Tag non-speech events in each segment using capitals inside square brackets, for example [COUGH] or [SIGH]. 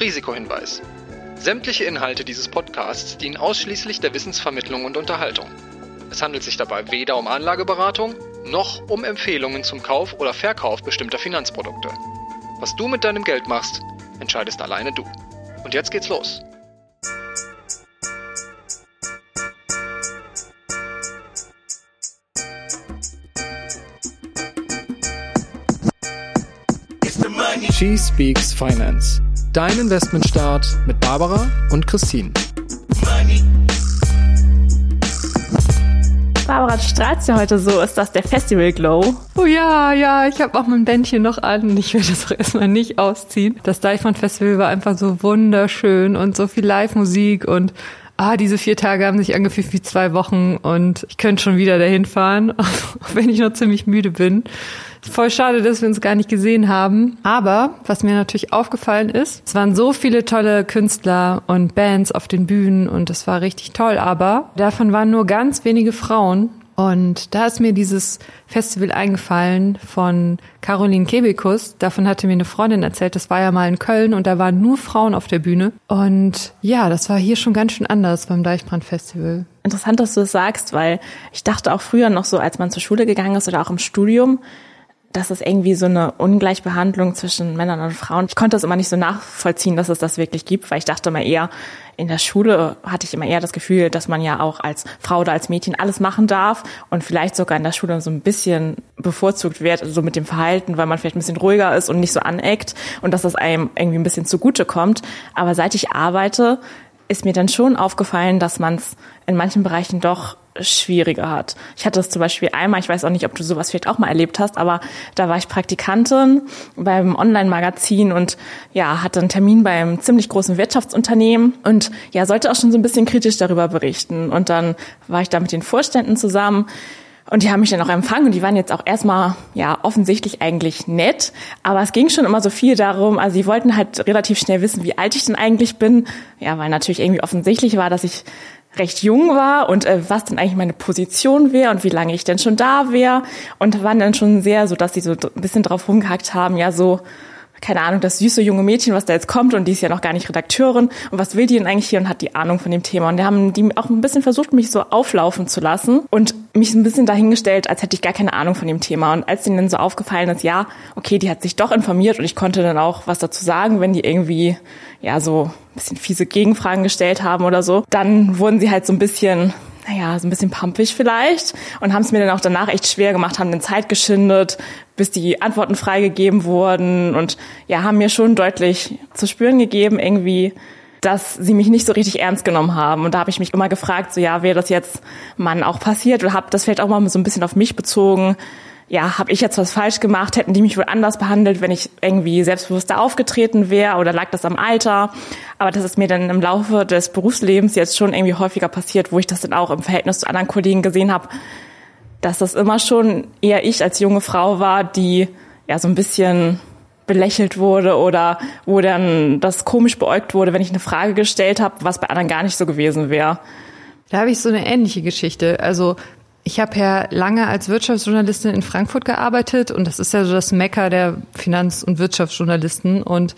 Risikohinweis. Sämtliche Inhalte dieses Podcasts dienen ausschließlich der Wissensvermittlung und Unterhaltung. Es handelt sich dabei weder um Anlageberatung noch um Empfehlungen zum Kauf oder Verkauf bestimmter Finanzprodukte. Was du mit deinem Geld machst, entscheidest alleine du. Und jetzt geht's los. She Speaks Finance. Dein Investmentstart mit Barbara und Christine. Barbara, du strahlst ja heute so. Ist das der Festival Glow? Oh ja, ja, ich habe auch mein Bändchen noch an. Ich will das auch erstmal nicht ausziehen. Das Deichmann Festival war einfach so wunderschön und so viel Live-Musik und ah, diese vier Tage haben sich angefühlt wie zwei Wochen und ich könnte schon wieder dahin fahren, auch [LAUGHS] wenn ich noch ziemlich müde bin. Voll schade, dass wir uns gar nicht gesehen haben. Aber was mir natürlich aufgefallen ist, es waren so viele tolle Künstler und Bands auf den Bühnen und es war richtig toll. Aber davon waren nur ganz wenige Frauen. Und da ist mir dieses Festival eingefallen von Caroline Kebekus. Davon hatte mir eine Freundin erzählt, das war ja mal in Köln und da waren nur Frauen auf der Bühne. Und ja, das war hier schon ganz schön anders beim Deichbrand Festival. Interessant, dass du das sagst, weil ich dachte auch früher noch so, als man zur Schule gegangen ist oder auch im Studium, dass es irgendwie so eine Ungleichbehandlung zwischen Männern und Frauen. Ich konnte das immer nicht so nachvollziehen, dass es das wirklich gibt, weil ich dachte immer eher, in der Schule hatte ich immer eher das Gefühl, dass man ja auch als Frau oder als Mädchen alles machen darf und vielleicht sogar in der Schule so ein bisschen bevorzugt wird, so mit dem Verhalten, weil man vielleicht ein bisschen ruhiger ist und nicht so aneckt und dass das einem irgendwie ein bisschen zugute kommt. Aber seit ich arbeite, ist mir dann schon aufgefallen, dass man es in manchen Bereichen doch schwieriger hat. Ich hatte es zum Beispiel einmal, ich weiß auch nicht, ob du sowas vielleicht auch mal erlebt hast, aber da war ich Praktikantin beim Online-Magazin und ja, hatte einen Termin beim ziemlich großen Wirtschaftsunternehmen und ja, sollte auch schon so ein bisschen kritisch darüber berichten. Und dann war ich da mit den Vorständen zusammen und die haben mich dann auch empfangen und die waren jetzt auch erstmal, ja, offensichtlich eigentlich nett. Aber es ging schon immer so viel darum, also sie wollten halt relativ schnell wissen, wie alt ich denn eigentlich bin. Ja, weil natürlich irgendwie offensichtlich war, dass ich recht jung war und äh, was denn eigentlich meine Position wäre und wie lange ich denn schon da wäre. Und waren dann schon sehr so, dass sie so ein bisschen drauf rumgehackt haben, ja so keine Ahnung, das süße junge Mädchen, was da jetzt kommt und die ist ja noch gar nicht Redakteurin. Und was will die denn eigentlich hier und hat die Ahnung von dem Thema? Und die haben die auch ein bisschen versucht, mich so auflaufen zu lassen und mich ein bisschen dahingestellt, als hätte ich gar keine Ahnung von dem Thema. Und als denen dann so aufgefallen ist, ja, okay, die hat sich doch informiert und ich konnte dann auch was dazu sagen, wenn die irgendwie ja so ein bisschen fiese Gegenfragen gestellt haben oder so, dann wurden sie halt so ein bisschen naja, so ein bisschen pampig vielleicht und haben es mir dann auch danach echt schwer gemacht, haben den Zeit geschindet, bis die Antworten freigegeben wurden und ja, haben mir schon deutlich zu spüren gegeben, irgendwie, dass sie mich nicht so richtig ernst genommen haben. Und da habe ich mich immer gefragt, so ja, wäre das jetzt Mann auch passiert oder habe das vielleicht auch mal so ein bisschen auf mich bezogen, ja, habe ich jetzt was falsch gemacht? Hätten die mich wohl anders behandelt, wenn ich irgendwie selbstbewusster aufgetreten wäre oder lag das am Alter? Aber das ist mir dann im Laufe des Berufslebens jetzt schon irgendwie häufiger passiert, wo ich das dann auch im Verhältnis zu anderen Kollegen gesehen habe, dass das immer schon eher ich als junge Frau war, die ja so ein bisschen belächelt wurde oder wo dann das komisch beäugt wurde, wenn ich eine Frage gestellt habe, was bei anderen gar nicht so gewesen wäre. Da habe ich so eine ähnliche Geschichte. Also ich habe ja lange als Wirtschaftsjournalistin in Frankfurt gearbeitet und das ist ja so das Mecker der Finanz- und Wirtschaftsjournalisten und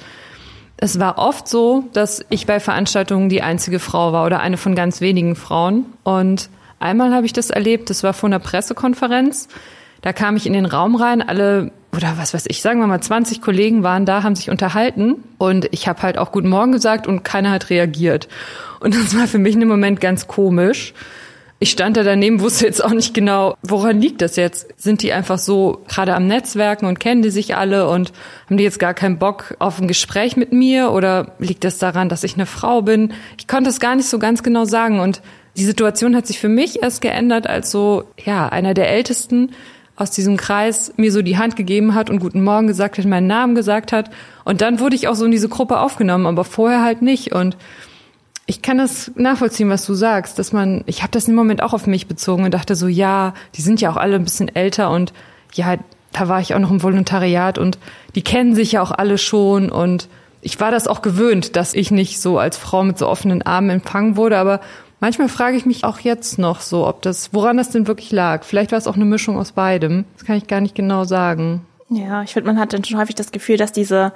es war oft so, dass ich bei Veranstaltungen die einzige Frau war oder eine von ganz wenigen Frauen. Und einmal habe ich das erlebt, das war vor einer Pressekonferenz. Da kam ich in den Raum rein, alle oder was weiß ich, sagen wir mal 20 Kollegen waren da, haben sich unterhalten und ich habe halt auch guten Morgen gesagt und keiner hat reagiert. Und das war für mich in dem Moment ganz komisch ich stand da daneben, wusste jetzt auch nicht genau, woran liegt das jetzt? Sind die einfach so gerade am Netzwerken und kennen die sich alle und haben die jetzt gar keinen Bock auf ein Gespräch mit mir oder liegt das daran, dass ich eine Frau bin? Ich konnte es gar nicht so ganz genau sagen und die Situation hat sich für mich erst geändert, als so, ja, einer der Ältesten aus diesem Kreis mir so die Hand gegeben hat und guten Morgen gesagt hat, meinen Namen gesagt hat. Und dann wurde ich auch so in diese Gruppe aufgenommen, aber vorher halt nicht. Und ich kann das nachvollziehen, was du sagst, dass man, ich habe das im Moment auch auf mich bezogen und dachte so, ja, die sind ja auch alle ein bisschen älter und ja, da war ich auch noch im Volontariat und die kennen sich ja auch alle schon und ich war das auch gewöhnt, dass ich nicht so als Frau mit so offenen Armen empfangen wurde, aber manchmal frage ich mich auch jetzt noch so, ob das, woran das denn wirklich lag. Vielleicht war es auch eine Mischung aus beidem. Das kann ich gar nicht genau sagen. Ja, ich finde, man hat dann schon häufig das Gefühl, dass diese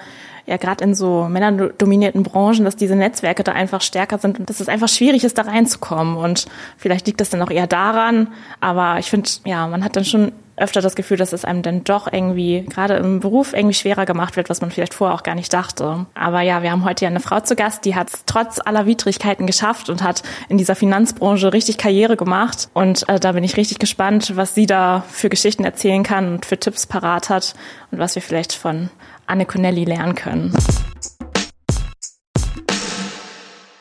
ja gerade in so männerdominierten Branchen, dass diese Netzwerke da einfach stärker sind und dass es einfach schwierig ist, da reinzukommen. Und vielleicht liegt das dann auch eher daran, aber ich finde, ja, man hat dann schon öfter das Gefühl, dass es einem dann doch irgendwie gerade im Beruf irgendwie schwerer gemacht wird, was man vielleicht vorher auch gar nicht dachte. Aber ja, wir haben heute ja eine Frau zu Gast, die hat es trotz aller Widrigkeiten geschafft und hat in dieser Finanzbranche richtig Karriere gemacht. Und äh, da bin ich richtig gespannt, was sie da für Geschichten erzählen kann und für Tipps parat hat und was wir vielleicht von Anne Connelly lernen können.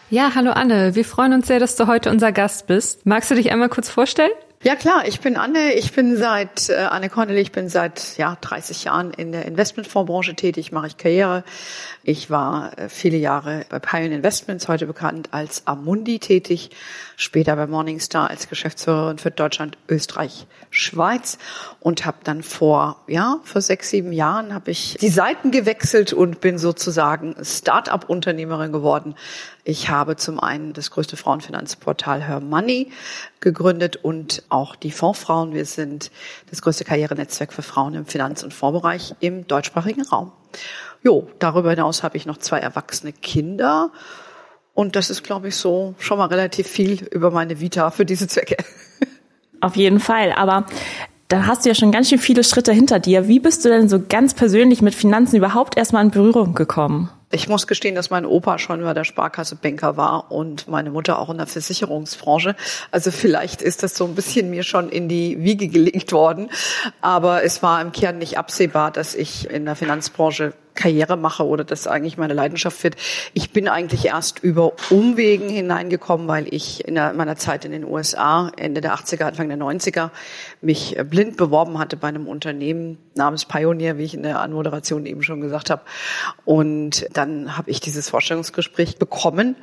Ja, hallo Anne. Wir freuen uns sehr, dass du heute unser Gast bist. Magst du dich einmal kurz vorstellen? Ja klar, ich bin Anne. Ich bin seit äh, Anne Connelly. Ich bin seit ja 30 Jahren in der Investmentfondsbranche tätig. Mache ich Karriere. Ich war äh, viele Jahre bei Pioneer Investments, heute bekannt als Amundi tätig. Später bei Morningstar als Geschäftsführerin für Deutschland, Österreich, Schweiz und habe dann vor ja vor sechs sieben Jahren habe ich die Seiten gewechselt und bin sozusagen Start-up-Unternehmerin geworden. Ich habe zum einen das größte Frauenfinanzportal Her Money gegründet und auch die Fondsfrauen. Wir sind das größte Karrierenetzwerk für Frauen im Finanz- und Fondsbereich im deutschsprachigen Raum. Jo, darüber hinaus habe ich noch zwei erwachsene Kinder. Und das ist, glaube ich, so schon mal relativ viel über meine Vita für diese Zwecke. Auf jeden Fall. Aber da hast du ja schon ganz schön viele Schritte hinter dir. Wie bist du denn so ganz persönlich mit Finanzen überhaupt erstmal in Berührung gekommen? Ich muss gestehen, dass mein Opa schon bei der Sparkasse Banker war und meine Mutter auch in der Versicherungsbranche. Also vielleicht ist das so ein bisschen mir schon in die Wiege gelegt worden. Aber es war im Kern nicht absehbar, dass ich in der Finanzbranche Karriere mache oder das eigentlich meine Leidenschaft wird. Ich bin eigentlich erst über Umwegen hineingekommen, weil ich in meiner Zeit in den USA Ende der 80er, Anfang der 90er mich blind beworben hatte bei einem Unternehmen namens Pioneer, wie ich in der Anmoderation eben schon gesagt habe. Und dann habe ich dieses Vorstellungsgespräch bekommen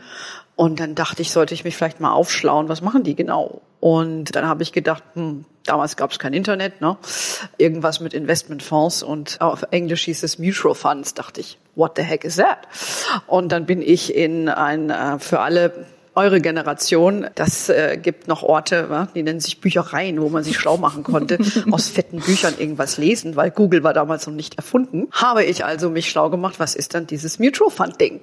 und dann dachte ich, sollte ich mich vielleicht mal aufschlauen, was machen die genau? Und dann habe ich gedacht, hm, damals gab es kein Internet, ne? Irgendwas mit Investmentfonds und auf Englisch hieß es Mutual Funds, dachte ich, what the heck is that? Und dann bin ich in ein äh, für alle eure Generation, das äh, gibt noch Orte, wa? die nennen sich Büchereien, wo man sich schlau machen konnte, [LAUGHS] aus fetten Büchern irgendwas lesen, weil Google war damals noch nicht erfunden. Habe ich also mich schlau gemacht, was ist dann dieses Mutual Fund Ding?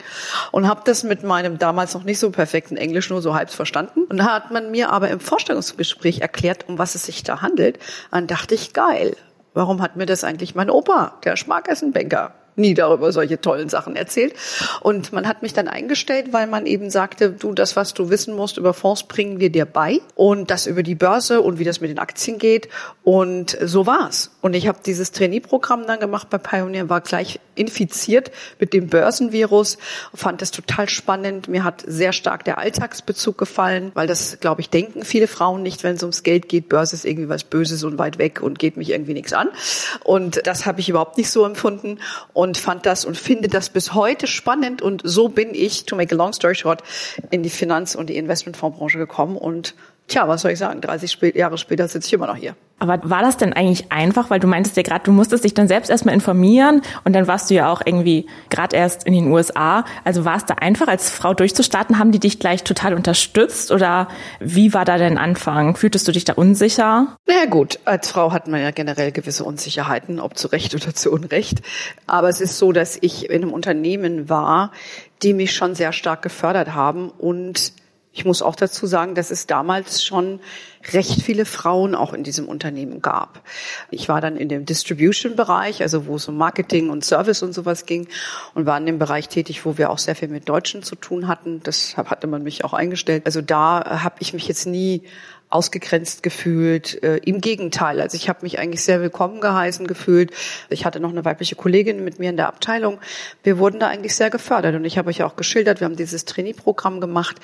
Und habe das mit meinem damals noch nicht so perfekten Englisch nur so halb verstanden. Und da hat man mir aber im Vorstellungsgespräch erklärt, um was es sich da handelt. Dann dachte ich, geil. Warum hat mir das eigentlich mein Opa, der Schmarkessenbanker, nie darüber solche tollen Sachen erzählt. Und man hat mich dann eingestellt, weil man eben sagte, du, das, was du wissen musst über Fonds, bringen wir dir bei. Und das über die Börse und wie das mit den Aktien geht. Und so war's. Und ich habe dieses Trainee-Programm dann gemacht bei Pioneer, war gleich infiziert mit dem Börsenvirus, fand das total spannend. Mir hat sehr stark der Alltagsbezug gefallen, weil das, glaube ich, denken viele Frauen nicht, wenn es ums Geld geht. Börse ist irgendwie was Böses und weit weg und geht mich irgendwie nichts an. Und das habe ich überhaupt nicht so empfunden. Und und fand das und finde das bis heute spannend. Und so bin ich, to make a long story short, in die Finanz- und die Investmentfondsbranche gekommen. Und tja, was soll ich sagen, 30 Jahre später sitze ich immer noch hier. Aber war das denn eigentlich einfach, weil du meintest ja gerade, du musstest dich dann selbst erstmal informieren und dann warst du ja auch irgendwie gerade erst in den USA. Also war es da einfach, als Frau durchzustarten? Haben die dich gleich total unterstützt oder wie war da dein Anfang? Fühltest du dich da unsicher? Na ja, gut, als Frau hat man ja generell gewisse Unsicherheiten, ob zu Recht oder zu Unrecht. Aber es ist so, dass ich in einem Unternehmen war, die mich schon sehr stark gefördert haben und ich muss auch dazu sagen, dass es damals schon recht viele Frauen auch in diesem Unternehmen gab. Ich war dann in dem Distribution-Bereich, also wo es um Marketing und Service und sowas ging und war in dem Bereich tätig, wo wir auch sehr viel mit Deutschen zu tun hatten. Deshalb hatte man mich auch eingestellt. Also da habe ich mich jetzt nie ausgegrenzt gefühlt. Äh, Im Gegenteil, also ich habe mich eigentlich sehr willkommen geheißen gefühlt. Ich hatte noch eine weibliche Kollegin mit mir in der Abteilung. Wir wurden da eigentlich sehr gefördert und ich habe euch auch geschildert, wir haben dieses Trainee-Programm gemacht.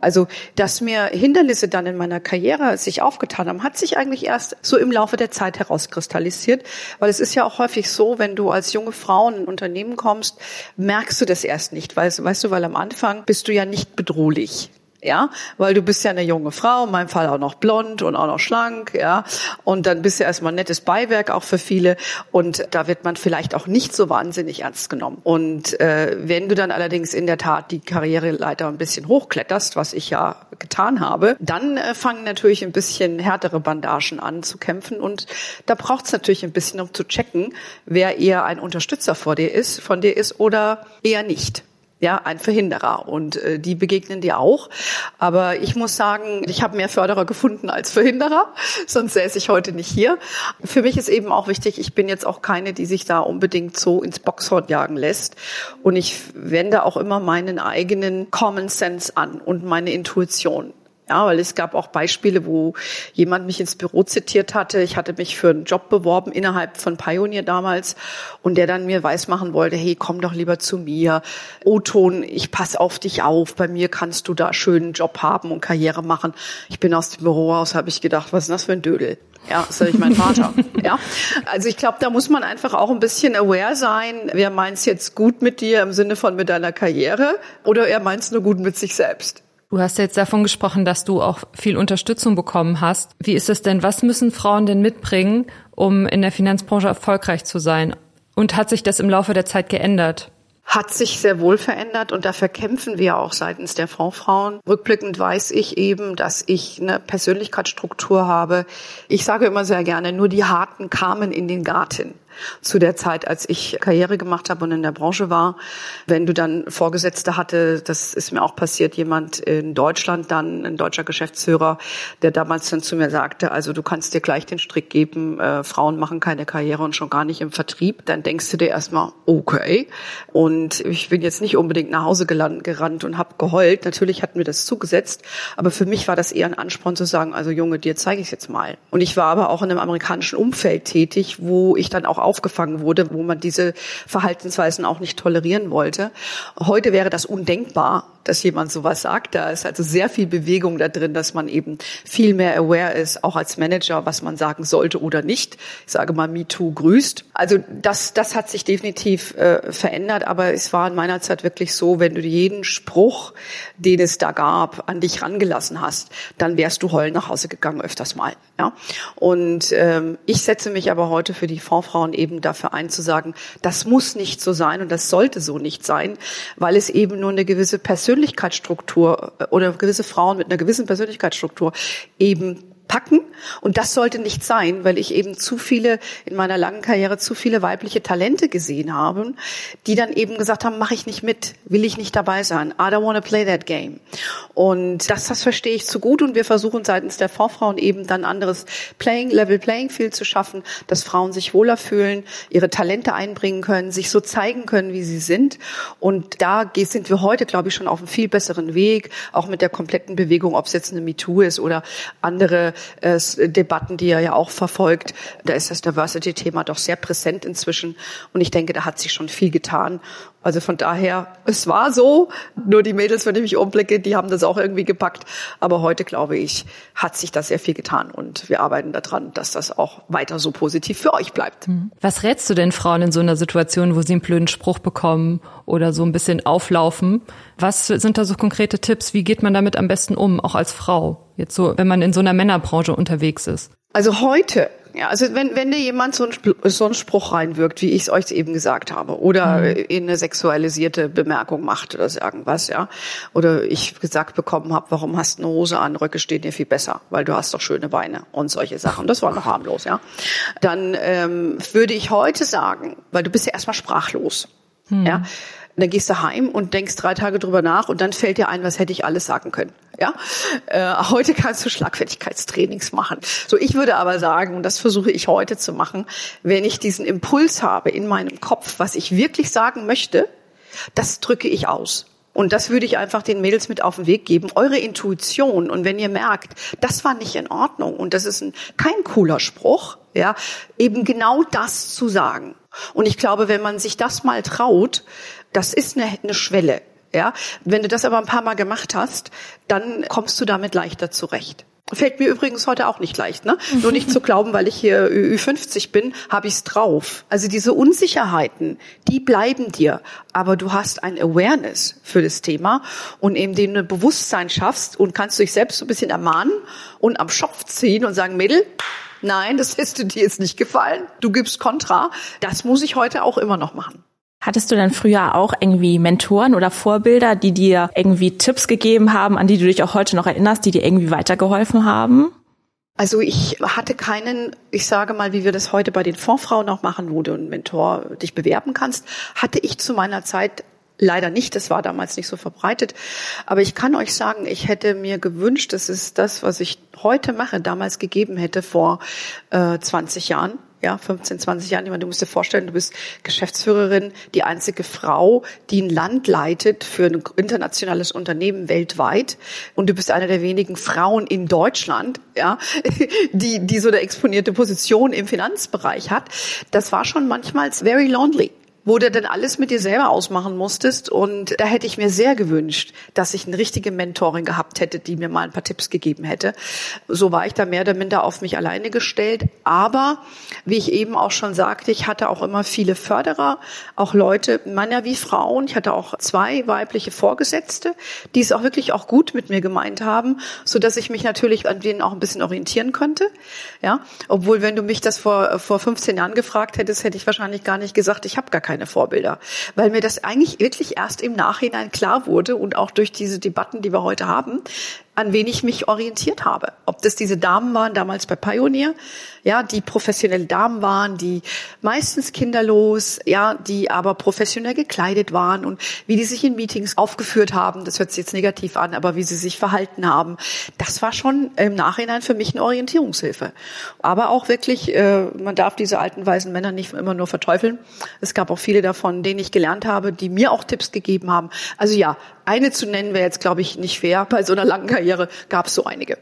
Also, dass mir Hindernisse dann in meiner Karriere sich aufgetan haben, hat sich eigentlich erst so im Laufe der Zeit herauskristallisiert, weil es ist ja auch häufig so, wenn du als junge Frau in ein Unternehmen kommst, merkst du das erst nicht, weil, weißt du, weil am Anfang bist du ja nicht bedrohlich ja, weil du bist ja eine junge Frau, in meinem Fall auch noch blond und auch noch schlank, ja, und dann bist du erstmal ein nettes Beiwerk auch für viele und da wird man vielleicht auch nicht so wahnsinnig ernst genommen. Und äh, wenn du dann allerdings in der Tat die Karriereleiter ein bisschen hochkletterst, was ich ja getan habe, dann äh, fangen natürlich ein bisschen härtere Bandagen an zu kämpfen und da braucht es natürlich ein bisschen, um zu checken, wer eher ein Unterstützer vor dir ist, von dir ist oder eher nicht ja, ein Verhinderer. Und äh, die begegnen dir auch. Aber ich muss sagen, ich habe mehr Förderer gefunden als Verhinderer, [LAUGHS] sonst säße ich heute nicht hier. Für mich ist eben auch wichtig, ich bin jetzt auch keine, die sich da unbedingt so ins Boxhorn jagen lässt. Und ich wende auch immer meinen eigenen Common Sense an und meine Intuition. Ja, weil es gab auch Beispiele, wo jemand mich ins Büro zitiert hatte. Ich hatte mich für einen Job beworben innerhalb von Pioneer damals und der dann mir weismachen wollte, hey, komm doch lieber zu mir. O-Ton, ich pass auf dich auf. Bei mir kannst du da schönen Job haben und Karriere machen. Ich bin aus dem Büro raus, habe ich gedacht, was ist das für ein Dödel? Ja, ist ich mein Vater. [LAUGHS] ja, also ich glaube, da muss man einfach auch ein bisschen aware sein. Wer meint's jetzt gut mit dir im Sinne von mit deiner Karriere oder er meint's nur gut mit sich selbst? Du hast jetzt davon gesprochen, dass du auch viel Unterstützung bekommen hast. Wie ist es denn? Was müssen Frauen denn mitbringen, um in der Finanzbranche erfolgreich zu sein? Und hat sich das im Laufe der Zeit geändert? hat sich sehr wohl verändert und dafür kämpfen wir auch seitens der Fondsfrauen. Rückblickend weiß ich eben, dass ich eine Persönlichkeitsstruktur habe. Ich sage immer sehr gerne, nur die Harten kamen in den Garten zu der Zeit, als ich Karriere gemacht habe und in der Branche war. Wenn du dann Vorgesetzte hatte, das ist mir auch passiert, jemand in Deutschland dann, ein deutscher Geschäftsführer, der damals dann zu mir sagte, also du kannst dir gleich den Strick geben, äh, Frauen machen keine Karriere und schon gar nicht im Vertrieb, dann denkst du dir erstmal, okay. Und ich bin jetzt nicht unbedingt nach Hause gelandet, gerannt und habe geheult. Natürlich hat mir das zugesetzt, aber für mich war das eher ein Ansporn zu sagen, also Junge, dir zeige ich jetzt mal. Und ich war aber auch in einem amerikanischen Umfeld tätig, wo ich dann auch aufgefangen wurde, wo man diese Verhaltensweisen auch nicht tolerieren wollte. Heute wäre das undenkbar, dass jemand sowas sagt. Da ist also sehr viel Bewegung da drin, dass man eben viel mehr aware ist, auch als Manager, was man sagen sollte oder nicht. Ich sage mal, MeToo grüßt. Also das, das hat sich definitiv äh, verändert, aber es war in meiner Zeit wirklich so, wenn du jeden Spruch, den es da gab, an dich rangelassen hast, dann wärst du heulen nach Hause gegangen öfters mal. Ja? Und ähm, ich setze mich aber heute für die Fondsfrauen eben dafür ein, zu sagen, das muss nicht so sein und das sollte so nicht sein, weil es eben nur eine gewisse Persönlichkeitsstruktur äh, oder gewisse Frauen mit einer gewissen Persönlichkeitsstruktur eben packen. Und das sollte nicht sein, weil ich eben zu viele, in meiner langen Karriere zu viele weibliche Talente gesehen habe, die dann eben gesagt haben, mache ich nicht mit, will ich nicht dabei sein. I don't want to play that game. Und das, das verstehe ich zu gut und wir versuchen seitens der Vorfrauen eben dann anderes Playing, Level Playing Field zu schaffen, dass Frauen sich wohler fühlen, ihre Talente einbringen können, sich so zeigen können, wie sie sind. Und da sind wir heute, glaube ich, schon auf einem viel besseren Weg, auch mit der kompletten Bewegung, ob es jetzt eine MeToo ist oder andere äh, Debatten, die er ja auch verfolgt. Da ist das Diversity-Thema doch sehr präsent inzwischen. Und ich denke, da hat sich schon viel getan. Also von daher, es war so. Nur die Mädels, wenn ich mich umblicke, die haben das auch irgendwie gepackt. Aber heute, glaube ich, hat sich da sehr viel getan. Und wir arbeiten daran, dass das auch weiter so positiv für euch bleibt. Mhm. Was rätst du denn Frauen in so einer Situation, wo sie einen blöden Spruch bekommen oder so ein bisschen auflaufen? Was sind da so konkrete Tipps? Wie geht man damit am besten um, auch als Frau? Jetzt so, wenn man in so einer Männerbranche unterwegs ist. Also heute ja, also wenn, wenn dir jemand so, ein, so einen Spruch reinwirkt, wie ich es euch eben gesagt habe, oder mhm. in eine sexualisierte Bemerkung macht oder irgendwas, ja, oder ich gesagt bekommen habe, warum hast du eine Hose an, Röcke stehen dir viel besser, weil du hast doch schöne Beine und solche Sachen. Das war noch harmlos, ja. Dann ähm, würde ich heute sagen, weil du bist ja erstmal sprachlos, mhm. ja dann gehst du heim und denkst drei Tage drüber nach und dann fällt dir ein, was hätte ich alles sagen können. Ja, äh, heute kannst du Schlagfertigkeitstrainings machen. So, ich würde aber sagen, und das versuche ich heute zu machen, wenn ich diesen Impuls habe in meinem Kopf, was ich wirklich sagen möchte, das drücke ich aus. Und das würde ich einfach den Mädels mit auf den Weg geben. Eure Intuition. Und wenn ihr merkt, das war nicht in Ordnung und das ist ein, kein cooler Spruch, ja, eben genau das zu sagen. Und ich glaube, wenn man sich das mal traut, das ist eine, eine Schwelle. Ja, wenn du das aber ein paar Mal gemacht hast, dann kommst du damit leichter zurecht. Fällt mir übrigens heute auch nicht leicht, ne? [LAUGHS] Nur nicht zu glauben, weil ich hier Ü50 bin, habe ich's drauf. Also diese Unsicherheiten, die bleiben dir, aber du hast ein Awareness für das Thema und eben dem ein Bewusstsein schaffst und kannst dich selbst so ein bisschen ermahnen und am Schopf ziehen und sagen, Mädel, nein, das hättest du dir jetzt nicht gefallen. Du gibst Kontra. Das muss ich heute auch immer noch machen. Hattest du denn früher auch irgendwie Mentoren oder Vorbilder, die dir irgendwie Tipps gegeben haben, an die du dich auch heute noch erinnerst, die dir irgendwie weitergeholfen haben? Also ich hatte keinen, ich sage mal, wie wir das heute bei den Fondsfrauen auch machen, wo du einen Mentor dich bewerben kannst, hatte ich zu meiner Zeit leider nicht. Das war damals nicht so verbreitet. Aber ich kann euch sagen, ich hätte mir gewünscht, dass es das, was ich heute mache, damals gegeben hätte vor äh, 20 Jahren ja, 15, 20 Jahren. Ich meine, du musst dir vorstellen, du bist Geschäftsführerin, die einzige Frau, die ein Land leitet für ein internationales Unternehmen weltweit. Und du bist eine der wenigen Frauen in Deutschland, ja, [LAUGHS] die, die so eine exponierte Position im Finanzbereich hat. Das war schon manchmal very lonely wo du dann alles mit dir selber ausmachen musstest. Und da hätte ich mir sehr gewünscht, dass ich eine richtige Mentorin gehabt hätte, die mir mal ein paar Tipps gegeben hätte. So war ich da mehr oder minder auf mich alleine gestellt. Aber wie ich eben auch schon sagte, ich hatte auch immer viele Förderer, auch Leute, Männer wie Frauen. Ich hatte auch zwei weibliche Vorgesetzte, die es auch wirklich auch gut mit mir gemeint haben, so dass ich mich natürlich an denen auch ein bisschen orientieren konnte. Ja, obwohl wenn du mich das vor vor 15 Jahren gefragt hättest, hätte ich wahrscheinlich gar nicht gesagt, ich habe gar keine keine Vorbilder, weil mir das eigentlich wirklich erst im Nachhinein klar wurde und auch durch diese Debatten, die wir heute haben, an wen ich mich orientiert habe. Ob das diese Damen waren damals bei Pioneer, ja, die professionelle Damen waren, die meistens kinderlos, ja, die aber professionell gekleidet waren und wie die sich in Meetings aufgeführt haben, das hört sich jetzt negativ an, aber wie sie sich verhalten haben, das war schon im Nachhinein für mich eine Orientierungshilfe. Aber auch wirklich, äh, man darf diese alten weisen Männer nicht immer nur verteufeln. Es gab auch viele davon, denen ich gelernt habe, die mir auch Tipps gegeben haben. Also ja, eine zu nennen wäre jetzt, glaube ich, nicht fair. Bei so einer langen Karriere gab es so einige.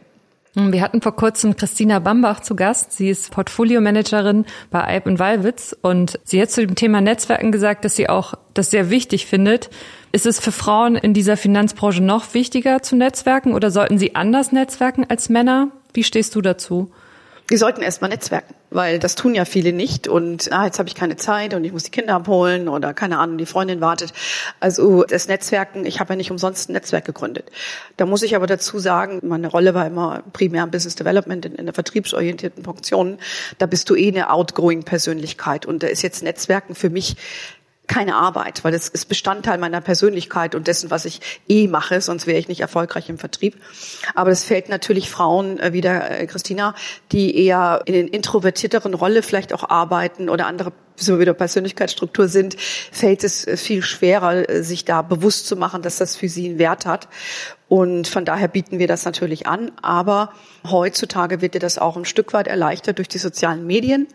Wir hatten vor kurzem Christina Bambach zu Gast. Sie ist Portfolio-Managerin bei Alp und Wallwitz und sie hat zu dem Thema Netzwerken gesagt, dass sie auch das sehr wichtig findet. Ist es für Frauen in dieser Finanzbranche noch wichtiger zu netzwerken oder sollten sie anders netzwerken als Männer? Wie stehst du dazu? Die sollten erstmal netzwerken, weil das tun ja viele nicht und ah, jetzt habe ich keine Zeit und ich muss die Kinder abholen oder keine Ahnung, die Freundin wartet. Also das Netzwerken, ich habe ja nicht umsonst ein Netzwerk gegründet. Da muss ich aber dazu sagen, meine Rolle war immer primär im Business Development in, in der vertriebsorientierten Funktion. Da bist du eh eine outgoing Persönlichkeit und da ist jetzt Netzwerken für mich keine Arbeit, weil das ist Bestandteil meiner Persönlichkeit und dessen, was ich eh mache, sonst wäre ich nicht erfolgreich im Vertrieb. Aber es fällt natürlich Frauen äh, wie der äh, Christina, die eher in den introvertierteren Rolle vielleicht auch arbeiten oder andere so wieder Persönlichkeitsstruktur sind, fällt es äh, viel schwerer, sich da bewusst zu machen, dass das für sie einen Wert hat. Und von daher bieten wir das natürlich an. Aber heutzutage wird dir das auch ein Stück weit erleichtert durch die sozialen Medien.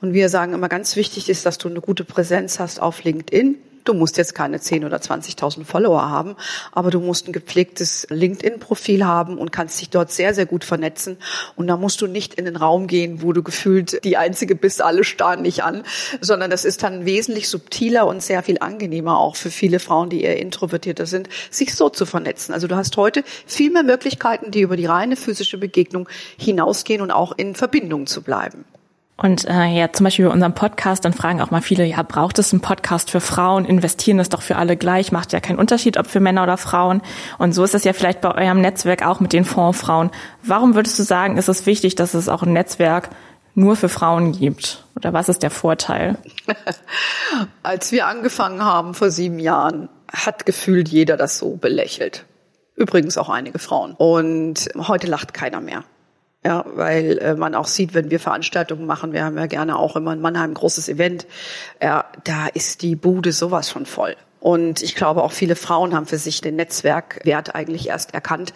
Und wir sagen immer ganz wichtig ist, dass du eine gute Präsenz hast auf LinkedIn Du musst jetzt keine 10 oder 20.000 Follower haben, aber du musst ein gepflegtes LinkedIn-Profil haben und kannst dich dort sehr, sehr gut vernetzen. Und da musst du nicht in den Raum gehen, wo du gefühlt die Einzige bist, alle starren nicht an, sondern das ist dann wesentlich subtiler und sehr viel angenehmer auch für viele Frauen, die eher introvertierter sind, sich so zu vernetzen. Also du hast heute viel mehr Möglichkeiten, die über die reine physische Begegnung hinausgehen und auch in Verbindung zu bleiben. Und äh, ja, zum Beispiel bei unserem Podcast, dann fragen auch mal viele, ja, braucht es einen Podcast für Frauen? Investieren ist doch für alle gleich, macht ja keinen Unterschied, ob für Männer oder Frauen. Und so ist es ja vielleicht bei eurem Netzwerk auch mit den Fondsfrauen. Warum würdest du sagen, ist es wichtig, dass es auch ein Netzwerk nur für Frauen gibt? Oder was ist der Vorteil? [LAUGHS] Als wir angefangen haben vor sieben Jahren, hat gefühlt jeder das so belächelt. Übrigens auch einige Frauen. Und heute lacht keiner mehr. Ja, weil äh, man auch sieht, wenn wir Veranstaltungen machen, wir haben ja gerne auch immer in Mannheim ein großes Event, ja, da ist die Bude sowas von voll. Und ich glaube, auch viele Frauen haben für sich den Netzwerkwert eigentlich erst erkannt.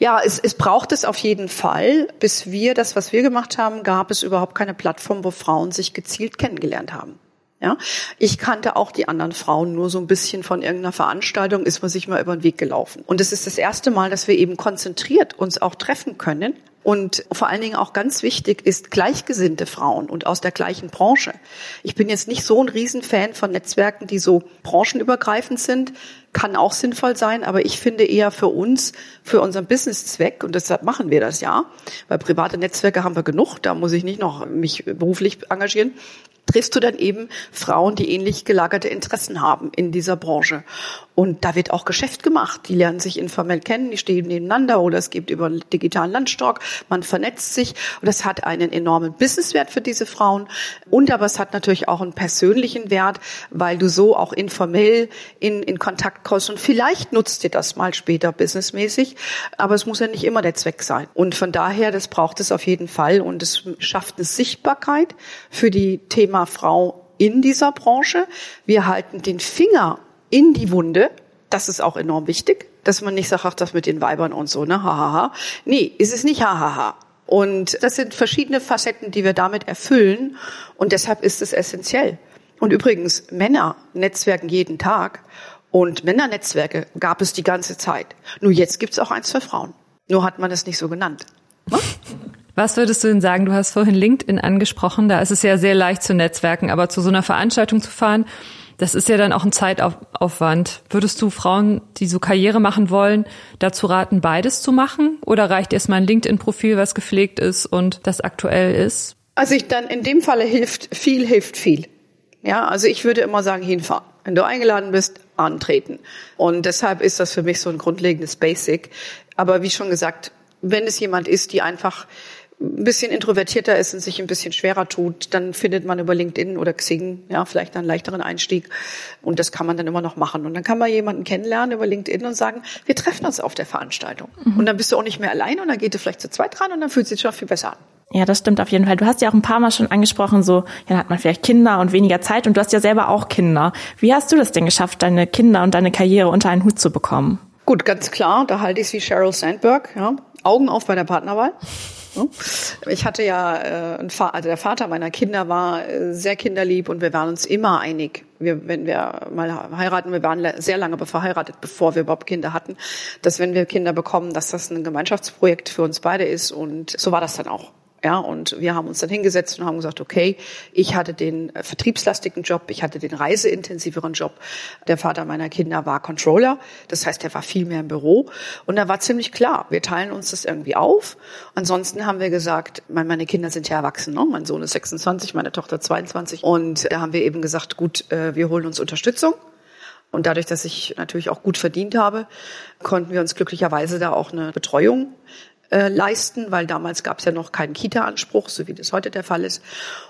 Ja, es, es braucht es auf jeden Fall. Bis wir das, was wir gemacht haben, gab es überhaupt keine Plattform, wo Frauen sich gezielt kennengelernt haben. Ja, ich kannte auch die anderen Frauen nur so ein bisschen von irgendeiner Veranstaltung, ist man sich mal über den Weg gelaufen. Und es ist das erste Mal, dass wir eben konzentriert uns auch treffen können Und vor allen Dingen auch ganz wichtig ist gleichgesinnte Frauen und aus der gleichen Branche. Ich bin jetzt nicht so ein Riesenfan von Netzwerken, die so branchenübergreifend sind. Kann auch sinnvoll sein, aber ich finde eher für uns, für unseren Businesszweck, und deshalb machen wir das ja, weil private Netzwerke haben wir genug, da muss ich nicht noch mich beruflich engagieren, triffst du dann eben Frauen, die ähnlich gelagerte Interessen haben in dieser Branche. Und da wird auch Geschäft gemacht. Die lernen sich informell kennen, die stehen nebeneinander oder es gibt über digitalen Landstock, man vernetzt sich und das hat einen enormen Businesswert für diese Frauen. Und aber es hat natürlich auch einen persönlichen Wert, weil du so auch informell in, in Kontakt kommst und vielleicht nutzt dir das mal später businessmäßig, aber es muss ja nicht immer der Zweck sein. Und von daher, das braucht es auf jeden Fall und es schafft eine Sichtbarkeit für die Thema Frau in dieser Branche. Wir halten den Finger in die Wunde. Das ist auch enorm wichtig, dass man nicht sagt, ach, das mit den Weibern und so, ne, hahaha. Nee, ist es nicht hahaha. Und das sind verschiedene Facetten, die wir damit erfüllen. Und deshalb ist es essentiell. Und übrigens, Männer netzwerken jeden Tag. Und Männernetzwerke gab es die ganze Zeit. Nur jetzt gibt's auch eins für Frauen. Nur hat man es nicht so genannt. Ne? Was würdest du denn sagen? Du hast vorhin LinkedIn angesprochen. Da ist es ja sehr leicht zu netzwerken, aber zu so einer Veranstaltung zu fahren, das ist ja dann auch ein Zeitaufwand. Würdest du Frauen, die so Karriere machen wollen, dazu raten, beides zu machen? Oder reicht erstmal ein LinkedIn-Profil, was gepflegt ist und das aktuell ist? Also ich dann in dem Falle hilft viel, hilft viel. Ja, also ich würde immer sagen, hinfahren. Wenn du eingeladen bist, antreten. Und deshalb ist das für mich so ein grundlegendes Basic. Aber wie schon gesagt, wenn es jemand ist, die einfach ein bisschen introvertierter ist und sich ein bisschen schwerer tut, dann findet man über LinkedIn oder Xing ja vielleicht einen leichteren Einstieg und das kann man dann immer noch machen und dann kann man jemanden kennenlernen über LinkedIn und sagen, wir treffen uns auf der Veranstaltung mhm. und dann bist du auch nicht mehr allein und dann geht du vielleicht zu zweit rein und dann fühlt sich schon viel besser an. Ja, das stimmt auf jeden Fall. Du hast ja auch ein paar Mal schon angesprochen, so, ja, dann hat man vielleicht Kinder und weniger Zeit und du hast ja selber auch Kinder. Wie hast du das denn geschafft, deine Kinder und deine Karriere unter einen Hut zu bekommen? Gut, ganz klar, da halte ich es wie Sheryl Sandberg, ja. Augen auf bei der Partnerwahl. Ne? Ich hatte ja, äh, also der Vater meiner Kinder war äh, sehr kinderlieb und wir waren uns immer einig. Wir, wenn wir mal heiraten, wir waren sehr lange verheiratet, bevor wir überhaupt Kinder hatten, dass wenn wir Kinder bekommen, dass das ein Gemeinschaftsprojekt für uns beide ist und so war das dann auch. Ja, und wir haben uns dann hingesetzt und haben gesagt, okay, ich hatte den äh, vertriebslastigen Job, ich hatte den reiseintensiveren Job. Der Vater meiner Kinder war Controller, das heißt, er war viel mehr im Büro. Und da war ziemlich klar, wir teilen uns das irgendwie auf. Ansonsten haben wir gesagt, meine Kinder sind ja erwachsen, ne? mein Sohn ist 26, meine Tochter 22. Und da haben wir eben gesagt, gut, äh, wir holen uns Unterstützung. Und dadurch, dass ich natürlich auch gut verdient habe, konnten wir uns glücklicherweise da auch eine Betreuung äh, leisten, weil damals gab es ja noch keinen Kita-Anspruch, so wie das heute der Fall ist.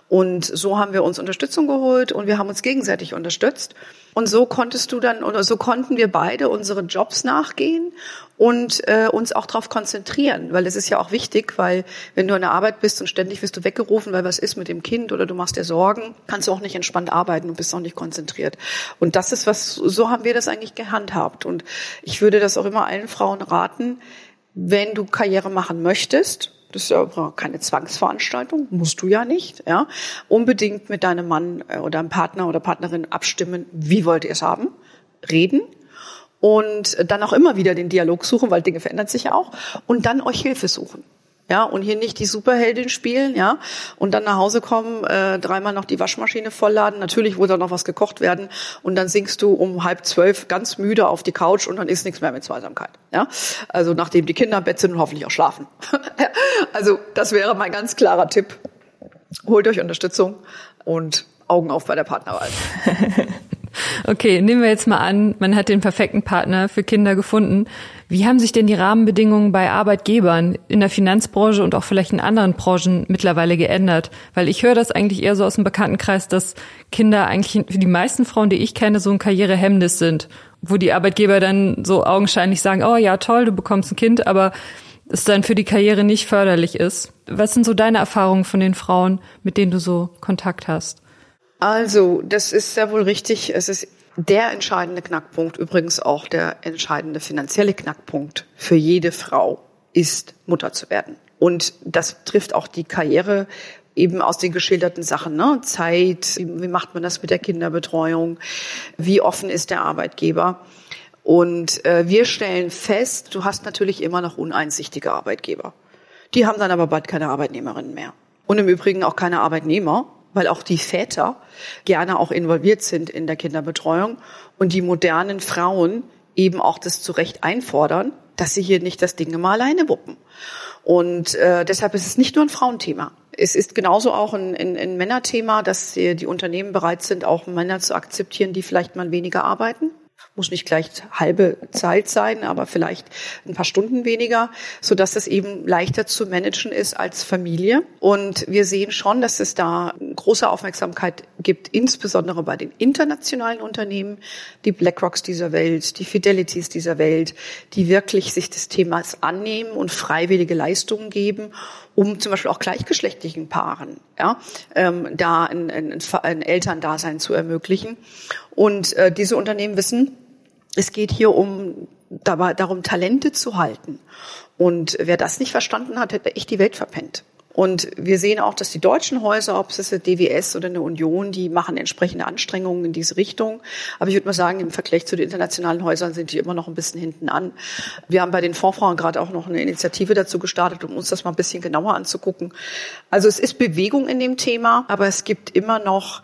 Und so haben wir uns Unterstützung geholt und wir haben uns gegenseitig unterstützt. Und so konntest du dann oder so konnten wir beide unsere Jobs nachgehen und äh, uns auch darauf konzentrieren, weil es ist ja auch wichtig, weil wenn du an der Arbeit bist und ständig wirst du weggerufen, weil was ist mit dem Kind oder du machst dir Sorgen, kannst du auch nicht entspannt arbeiten und bist auch nicht konzentriert. Und das ist was, so haben wir das eigentlich gehandhabt. Und ich würde das auch immer allen Frauen raten, wenn du Karriere machen möchtest, das ist ja keine Zwangsveranstaltung, musst du ja nicht, ja, unbedingt mit deinem Mann äh, oder einem Partner oder Partnerin abstimmen, wie wollt ihr es haben, reden und dann auch immer wieder den Dialog suchen, weil Dinge verändern sich ja auch und dann euch Hilfe suchen ja, und hier nicht die Superheldin spielen, ja, und dann nach Hause kommen, äh, dreimal noch die Waschmaschine vollladen, natürlich da noch was gekocht werden und dann sinkst du um halb zwölf ganz müde auf die Couch und dann ist nichts mehr mit Zweisamkeit, ja, also nachdem die Kinder im Bett sind und hoffentlich auch schlafen. [LAUGHS] also das wäre mein ganz klarer Tipp. Holt euch Unterstützung und Augen auf bei der Partnerwahl. [LAUGHS] Okay, nehmen wir jetzt mal an, man hat den perfekten Partner für Kinder gefunden. Wie haben sich denn die Rahmenbedingungen bei Arbeitgebern in der Finanzbranche und auch vielleicht in anderen Branchen mittlerweile geändert? Weil ich höre das eigentlich eher so aus dem Bekanntenkreis, dass Kinder eigentlich für die meisten Frauen, die ich kenne, so ein Karrierehemmnis sind, wo die Arbeitgeber dann so augenscheinlich sagen, oh ja, toll, du bekommst ein Kind, aber es dann für die Karriere nicht förderlich ist. Was sind so deine Erfahrungen von den Frauen, mit denen du so Kontakt hast? Also, das ist ja wohl richtig. Es ist der entscheidende Knackpunkt, übrigens auch der entscheidende finanzielle Knackpunkt für jede Frau ist, Mutter zu werden. Und das trifft auch die Karriere eben aus den geschilderten Sachen, ne? Zeit, wie macht man das mit der Kinderbetreuung, wie offen ist der Arbeitgeber. Und äh, wir stellen fest, du hast natürlich immer noch uneinsichtige Arbeitgeber. Die haben dann aber bald keine Arbeitnehmerinnen mehr. Und im Übrigen auch keine Arbeitnehmer, weil auch die Väter gerne auch involviert sind in der Kinderbetreuung und die modernen Frauen eben auch das zu Recht einfordern, dass sie hier nicht das Ding immer alleine wuppen. Und äh, deshalb ist es nicht nur ein Frauenthema. Es ist genauso auch ein, ein, ein Männerthema, dass die Unternehmen bereit sind, auch Männer zu akzeptieren, die vielleicht mal weniger arbeiten muss nicht gleich halbe Zeit sein, aber vielleicht ein paar Stunden weniger, so dass es eben leichter zu managen ist als Familie. Und wir sehen schon, dass es da große Aufmerksamkeit gibt, insbesondere bei den internationalen Unternehmen, die BlackRocks dieser Welt, die Fidelities dieser Welt, die wirklich sich des Themas annehmen und freiwillige Leistungen geben um zum Beispiel auch gleichgeschlechtlichen Paaren ja, ähm, da ein, ein, ein Elterndasein zu ermöglichen. Und äh, diese Unternehmen wissen, es geht hier um dabei, darum, Talente zu halten. Und wer das nicht verstanden hat, hätte echt die Welt verpennt. Und wir sehen auch, dass die deutschen Häuser, ob es ist eine DWS oder eine Union, die machen entsprechende Anstrengungen in diese Richtung. Aber ich würde mal sagen, im Vergleich zu den internationalen Häusern sind die immer noch ein bisschen hinten an. Wir haben bei den Fondsfrauen gerade auch noch eine Initiative dazu gestartet, um uns das mal ein bisschen genauer anzugucken. Also es ist Bewegung in dem Thema, aber es gibt immer noch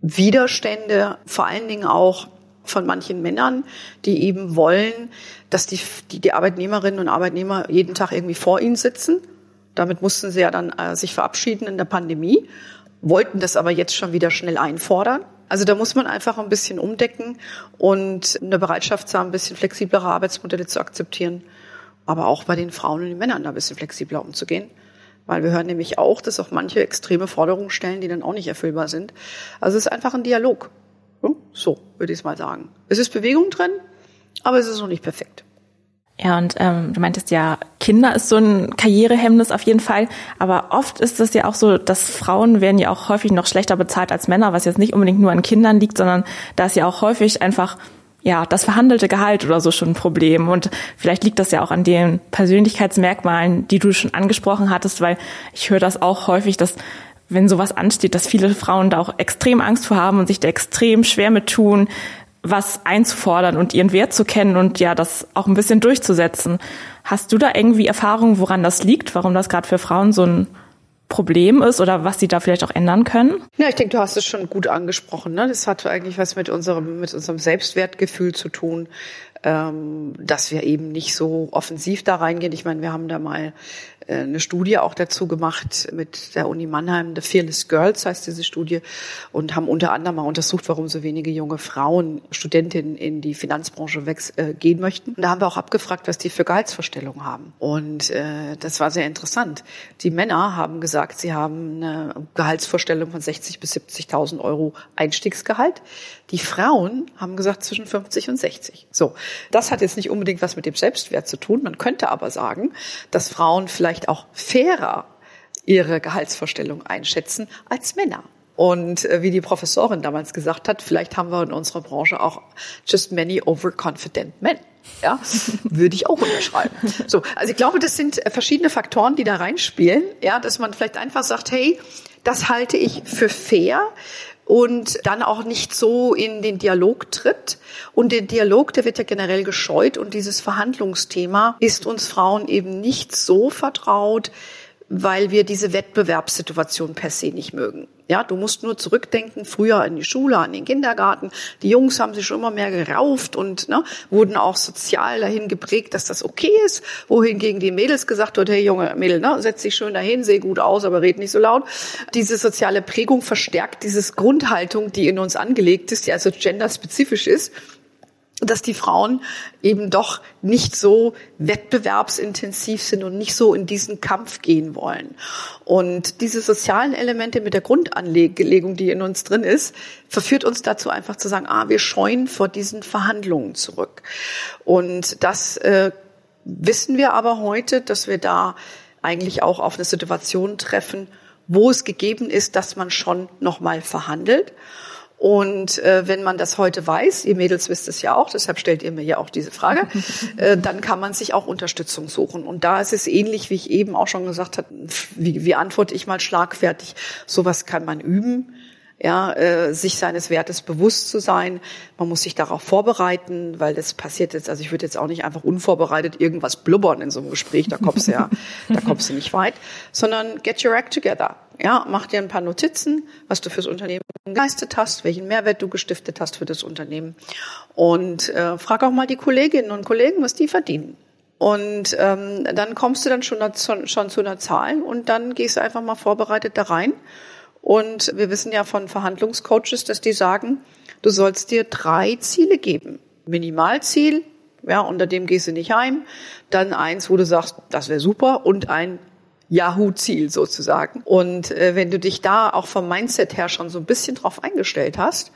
Widerstände, vor allen Dingen auch von manchen Männern, die eben wollen, dass die, die, die Arbeitnehmerinnen und Arbeitnehmer jeden Tag irgendwie vor ihnen sitzen damit mussten sie ja dann äh, sich verabschieden in der Pandemie, wollten das aber jetzt schon wieder schnell einfordern. Also da muss man einfach ein bisschen umdecken und eine Bereitschaft haben, ein bisschen flexiblere Arbeitsmodelle zu akzeptieren, aber auch bei den Frauen und den Männern da ein bisschen flexibler umzugehen. Weil wir hören nämlich auch, dass auch manche extreme Forderungen stellen, die dann auch nicht erfüllbar sind. Also es ist einfach ein Dialog. So würde ich es mal sagen. Es ist Bewegung drin, aber es ist noch nicht perfekt. Ja, und ähm, du meintest ja, Kinder ist so ein Karrierehemmnis auf jeden Fall. Aber oft ist es ja auch so, dass Frauen werden ja auch häufig noch schlechter bezahlt als Männer, was jetzt nicht unbedingt nur an Kindern liegt, sondern da ist ja auch häufig einfach ja, das verhandelte Gehalt oder so schon ein Problem. Und vielleicht liegt das ja auch an den Persönlichkeitsmerkmalen, die du schon angesprochen hattest, weil ich höre das auch häufig, dass wenn sowas ansteht, dass viele Frauen da auch extrem Angst vor haben und sich da extrem schwer mit tun, was einzufordern und ihren Wert zu kennen und ja, das auch ein bisschen durchzusetzen. Hast du da irgendwie Erfahrung, woran das liegt, warum das gerade für Frauen so ein Problem ist oder was sie da vielleicht auch ändern können? Ja, ich denke, du hast es schon gut angesprochen. Ne? Das hat eigentlich was mit unserem, mit unserem Selbstwertgefühl zu tun, ähm, dass wir eben nicht so offensiv da reingehen. Ich meine, wir haben da mal eine Studie auch dazu gemacht mit der Uni Mannheim, The Fearless Girls heißt diese Studie, und haben unter anderem mal untersucht, warum so wenige junge Frauen, Studentinnen in die Finanzbranche äh, gehen möchten. Und da haben wir auch abgefragt, was die für Gehaltsvorstellungen haben. Und äh, das war sehr interessant. Die Männer haben gesagt, sie haben eine Gehaltsvorstellung von 60 bis 70.000 Euro Einstiegsgehalt. Die Frauen haben gesagt zwischen 50 und 60. So, das hat jetzt nicht unbedingt was mit dem Selbstwert zu tun. Man könnte aber sagen, dass Frauen vielleicht auch fairer ihre Gehaltsvorstellung einschätzen als Männer. Und äh, wie die Professorin damals gesagt hat, vielleicht haben wir in unserer Branche auch just many overconfident men. Ja, [LAUGHS] würde ich auch unterschreiben. So, also ich glaube, das sind verschiedene Faktoren, die da reinspielen. Ja, dass man vielleicht einfach sagt, hey, das halte ich für fair und dann auch nicht so in den Dialog tritt. Und der Dialog, der wird ja generell gescheut und dieses Verhandlungsthema ist uns Frauen eben nicht so vertraut, weil wir diese Wettbewerbssituation per se nicht mögen. Ja, du musst nur zurückdenken, früher in die Schule, an den Kindergarten. Die Jungs haben sich schon immer mehr gerauft und ne, wurden auch sozial dahin geprägt, dass das okay ist. Wohingegen die Mädels gesagt wird, hey Junge Mädel, ne, setz dich schön dahin, seh gut aus, aber red nicht so laut. Diese soziale Prägung verstärkt dieses Grundhaltung, die in uns angelegt ist, die also genderspezifisch ist dass die Frauen eben doch nicht so wettbewerbsintensiv sind und nicht so in diesen Kampf gehen wollen. Und diese sozialen Elemente mit der Grundanlegung, die in uns drin ist, verführt uns dazu einfach zu sagen, ah, wir scheuen vor diesen Verhandlungen zurück. Und das äh, wissen wir aber heute, dass wir da eigentlich auch auf eine Situation treffen, wo es gegeben ist, dass man schon nochmal verhandelt. Und äh, wenn man das heute weiß, ihr Mädels wisst es ja auch, deshalb stellt ihr mir ja auch diese Frage, [LAUGHS] äh, dann kann man sich auch Unterstützung suchen. Und da ist es ähnlich, wie ich eben auch schon gesagt habe, wie, wie antworte ich mal schlagfertig, sowas kann man üben. ja, äh, sich seines Wertes bewusst zu sein. Man muss sich darauf vorbereiten, weil das passiert jetzt, also ich würde jetzt auch nicht einfach unvorbereitet irgendwas blubbern in so einem Gespräch, da kommst du ja, da kommst du nicht weit, sondern get your act together. Ja, mach dir ein paar Notizen, was du fürs Unternehmen geleistet hast, welchen Mehrwert du gestiftet hast für das Unternehmen und äh, frag auch mal die Kolleginnen und Kollegen, was die verdienen. Und ähm, dann kommst du dann schon, schon zu einer Zahl und dann gehst du einfach mal vorbereitet da rein und wir wissen ja von Verhandlungscoaches, dass die sagen, du sollst dir drei Ziele geben. Minimalziel, ja, unter dem gehst du nicht heim. Dann eins, wo du sagst, das wäre super und ein Yahoo-Ziel sozusagen. Und äh, wenn du dich da auch vom Mindset her schon so ein bisschen drauf eingestellt hast,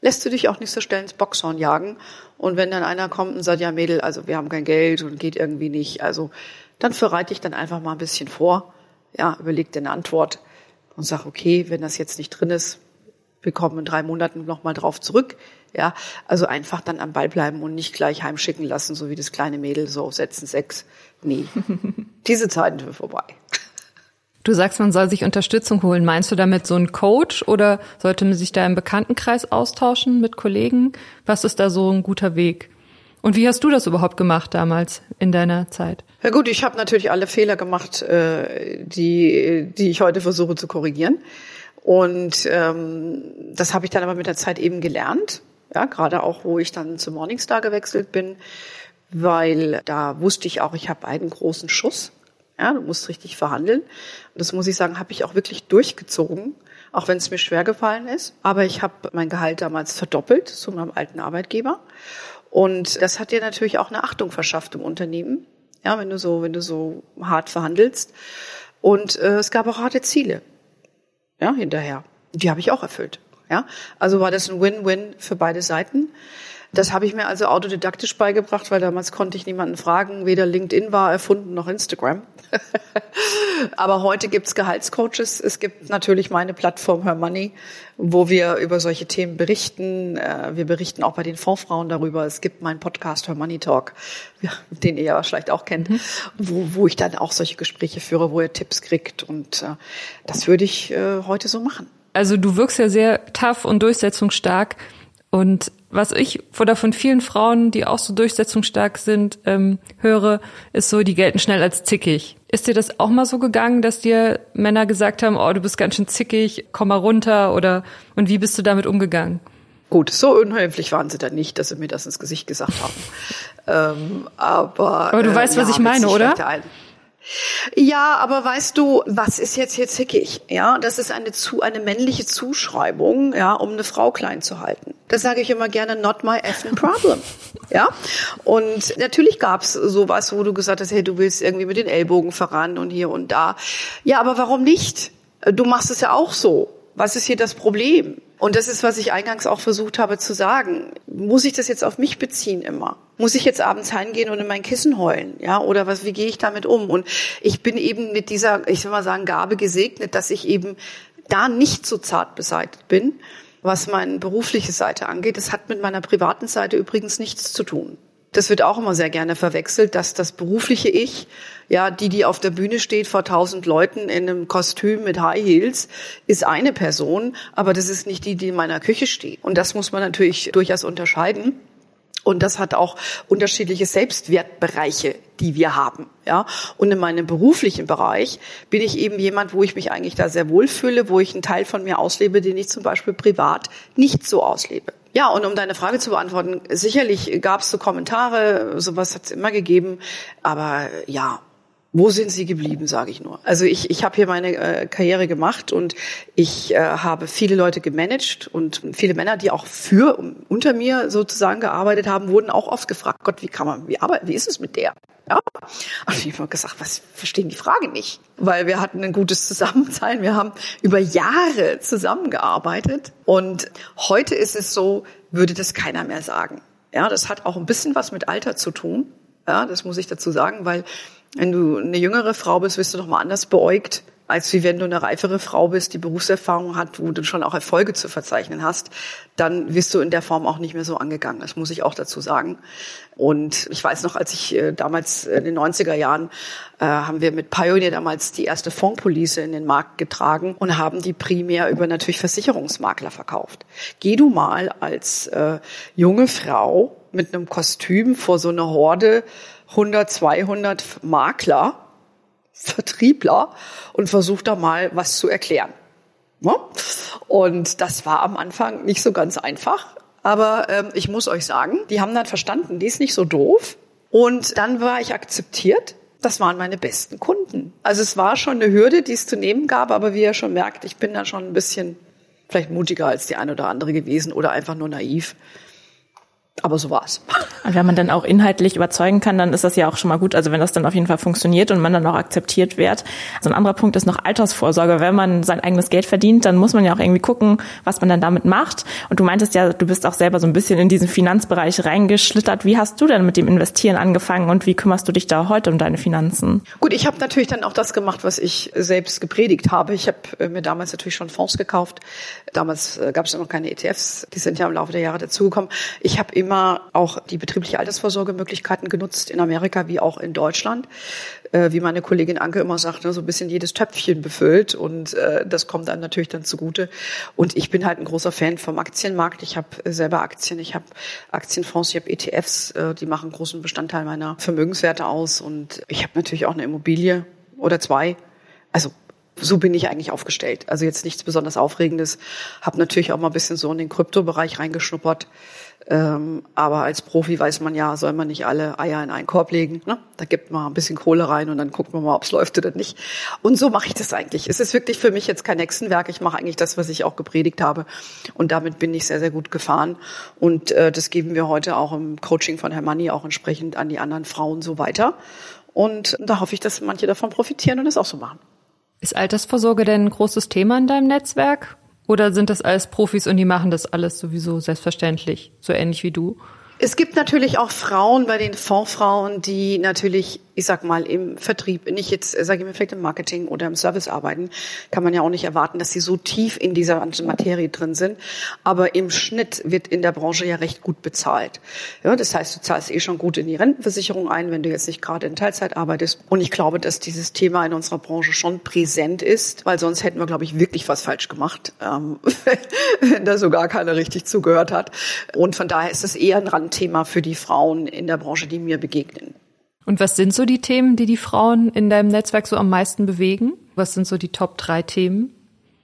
lässt du dich auch nicht so schnell ins Boxhorn jagen. Und wenn dann einer kommt und sagt, ja Mädel, also wir haben kein Geld und geht irgendwie nicht, also dann verreite ich dann einfach mal ein bisschen vor. Ja, überleg dir eine Antwort und sage, okay, wenn das jetzt nicht drin ist, wir kommen in drei Monaten nochmal drauf zurück. Ja, also einfach dann am Ball bleiben und nicht gleich heimschicken lassen, so wie das kleine Mädel so setzen sechs. Nee, [LAUGHS] diese Zeiten sind vorbei. Du sagst, man soll sich Unterstützung holen. Meinst du damit so einen Coach oder sollte man sich da im Bekanntenkreis austauschen mit Kollegen? Was ist da so ein guter Weg? Und wie hast du das überhaupt gemacht damals in deiner Zeit? Ja gut, ich habe natürlich alle Fehler gemacht, äh, die, die ich heute versuche zu korrigieren. Und ähm, das habe ich dann aber mit der Zeit eben gelernt. Ja, gerade auch, wo ich dann zu Morningstar gewechselt bin, weil da wusste ich auch, ich habe einen großen Schuss. Ja, du musst richtig verhandeln. Und das muss ich sagen, habe ich auch wirklich durchgezogen, auch wenn es mir schwer gefallen ist. Aber ich habe mein Gehalt damals verdoppelt zu meinem alten Arbeitgeber. Und das hat dir natürlich auch eine Achtung verschafft im Unternehmen. Ja, wenn du so, wenn du so hart verhandelst. Und äh, es gab auch harte Ziele. Ja, hinterher. Die habe ich auch erfüllt. Ja, also war das ein Win-Win für beide Seiten. Das habe ich mir also autodidaktisch beigebracht, weil damals konnte ich niemanden fragen. Weder LinkedIn war erfunden noch Instagram. [LAUGHS] Aber heute gibt's Gehaltscoaches. Es gibt natürlich meine Plattform Her Money, wo wir über solche Themen berichten. Äh, wir berichten auch bei den Fondsfrauen darüber. Es gibt meinen Podcast Her Money Talk, den ihr ja vielleicht auch kennt, mhm. wo, wo ich dann auch solche Gespräche führe, wo ihr Tipps kriegt. Und äh, das würde ich äh, heute so machen. Also du wirkst ja sehr tough und durchsetzungsstark. Und was ich oder von vielen Frauen, die auch so durchsetzungsstark sind, ähm, höre, ist so, die gelten schnell als zickig. Ist dir das auch mal so gegangen, dass dir Männer gesagt haben, oh, du bist ganz schön zickig, komm mal runter oder und wie bist du damit umgegangen? Gut, so unhöflich waren sie dann nicht, dass sie mir das ins Gesicht gesagt haben. [LAUGHS] ähm, aber, aber du äh, weißt, was ja, ich meine, oder? Ja, aber weißt du, was ist jetzt hier zickig? Ja, das ist eine zu eine männliche Zuschreibung, ja, um eine Frau klein zu halten. Das sage ich immer gerne, not my effing problem. [LAUGHS] Ja, und natürlich gab's sowas, wo du gesagt hast, hey, du willst irgendwie mit den Ellbogen voran und hier und da. Ja, aber warum nicht? Du machst es ja auch so. Was ist hier das Problem? Und das ist, was ich eingangs auch versucht habe zu sagen. Muss ich das jetzt auf mich beziehen immer? Muss ich jetzt abends heimgehen und in mein Kissen heulen? Ja, oder was, wie gehe ich damit um? Und ich bin eben mit dieser, ich will mal sagen, Gabe gesegnet, dass ich eben da nicht so zart beseitigt bin, was meine berufliche Seite angeht. Das hat mit meiner privaten Seite übrigens nichts zu tun. Das wird auch immer sehr gerne verwechselt, dass das berufliche Ich, ja, die, die auf der Bühne steht vor tausend Leuten in einem Kostüm mit High Heels, ist eine Person, aber das ist nicht die, die in meiner Küche steht. Und das muss man natürlich durchaus unterscheiden. Und das hat auch unterschiedliche Selbstwertbereiche, die wir haben. Ja, und in meinem beruflichen Bereich bin ich eben jemand, wo ich mich eigentlich da sehr wohlfühle, wo ich einen Teil von mir auslebe, den ich zum Beispiel privat nicht so auslebe. Ja, und um deine Frage zu beantworten, sicherlich gab es so Kommentare, sowas hat es immer gegeben, aber ja, wo sind sie geblieben, sage ich nur. Also ich, ich habe hier meine äh, Karriere gemacht und ich äh, habe viele Leute gemanagt und viele Männer, die auch für unter mir sozusagen gearbeitet haben, wurden auch oft gefragt, Gott, wie kann man, wie arbeiten, wie ist es mit der? Ja. Und ich habe gesagt, was verstehen die Frage nicht, weil wir hatten ein gutes Zusammensein, wir haben über Jahre zusammengearbeitet und heute ist es so, würde das keiner mehr sagen. Ja, das hat auch ein bisschen was mit Alter zu tun. Ja, das muss ich dazu sagen, weil wenn du eine jüngere Frau bist, wirst du noch mal anders beäugt als wie wenn du eine reifere Frau bist, die Berufserfahrung hat, wo du schon auch Erfolge zu verzeichnen hast, dann wirst du in der Form auch nicht mehr so angegangen. Das muss ich auch dazu sagen. Und ich weiß noch, als ich äh, damals in den 90er Jahren äh, haben wir mit Pioneer damals die erste Fondspolice in den Markt getragen und haben die primär über natürlich Versicherungsmakler verkauft. Geh du mal als äh, junge Frau mit einem Kostüm vor so eine Horde 100, 200 Makler Vertriebler und versucht da mal was zu erklären. Ne? Und das war am Anfang nicht so ganz einfach. Aber ähm, ich muss euch sagen, die haben dann verstanden, die ist nicht so doof. Und dann war ich akzeptiert. Das waren meine besten Kunden. Also es war schon eine Hürde, die es zu nehmen gab, aber wie ihr schon merkt, ich bin da schon ein bisschen vielleicht mutiger als die eine oder andere gewesen oder einfach nur naiv. Aber so war's. [LAUGHS] Und wenn man dann auch inhaltlich überzeugen kann, dann ist das ja auch schon mal gut. Also wenn das dann auf jeden Fall funktioniert und man dann auch akzeptiert wird. Also ein anderer Punkt ist noch Altersvorsorge. Wenn man sein eigenes Geld verdient, dann muss man ja auch irgendwie gucken, was man dann damit macht. Und du meintest ja, du bist auch selber so ein bisschen in diesen Finanzbereich reingeschlittert. Wie hast du denn mit dem Investieren angefangen und wie kümmerst du dich da heute um deine Finanzen? Gut, ich habe natürlich dann auch das gemacht, was ich selbst gepredigt habe. Ich habe äh, mir damals natürlich schon Fonds gekauft. Damals äh, gab es noch keine ETFs. Die sind ja im Laufe der Jahre dazugekommen. Ich habe immer auch die betriebliche Altersvorsorgemöglichkeiten genutzt in Amerika wie auch in Deutschland. Äh, wie meine Kollegin Anke immer sagt, ne, so ein bisschen jedes Töpfchen befüllt und äh, das kommt einem natürlich dann zugute. Und ich bin halt ein großer Fan vom Aktienmarkt. Ich habe äh, selber Aktien, ich habe Aktienfonds, ich habe ETFs, die machen großen Bestandteil meiner Vermögenswerte aus und ich habe natürlich auch eine Immobilie oder zwei. Also so bin ich eigentlich aufgestellt. Also jetzt nichts besonders Aufregendes. Habe natürlich auch mal ein bisschen so in den Kryptobereich reingeschnuppert. Ähm, aber als Profi weiß man ja, soll man nicht alle Eier in einen Korb legen. Ne? Da gibt man ein bisschen Kohle rein und dann guckt man mal, ob es läuft oder nicht. Und so mache ich das eigentlich. Es ist wirklich für mich jetzt kein Hexenwerk. Ich mache eigentlich das, was ich auch gepredigt habe. Und damit bin ich sehr, sehr gut gefahren. Und äh, das geben wir heute auch im Coaching von Herrn Manni auch entsprechend an die anderen Frauen so weiter. Und da hoffe ich, dass manche davon profitieren und das auch so machen. Ist Altersvorsorge denn ein großes Thema in deinem Netzwerk? Oder sind das alles Profis und die machen das alles sowieso selbstverständlich, so ähnlich wie du? Es gibt natürlich auch Frauen bei den Fondsfrauen, die natürlich ich sag mal, im Vertrieb, nicht jetzt, sage ich mal, vielleicht im Marketing oder im Service arbeiten, kann man ja auch nicht erwarten, dass sie so tief in dieser Materie drin sind. Aber im Schnitt wird in der Branche ja recht gut bezahlt. Ja, das heißt, du zahlst eh schon gut in die Rentenversicherung ein, wenn du jetzt nicht gerade in Teilzeit arbeitest. Und ich glaube, dass dieses Thema in unserer Branche schon präsent ist, weil sonst hätten wir, glaube ich, wirklich was falsch gemacht, ähm, wenn [LAUGHS] da sogar keiner richtig zugehört hat. Und von daher ist es eher ein Randthema für die Frauen in der Branche, die mir begegnen. Und was sind so die Themen, die die Frauen in deinem Netzwerk so am meisten bewegen? Was sind so die Top drei Themen?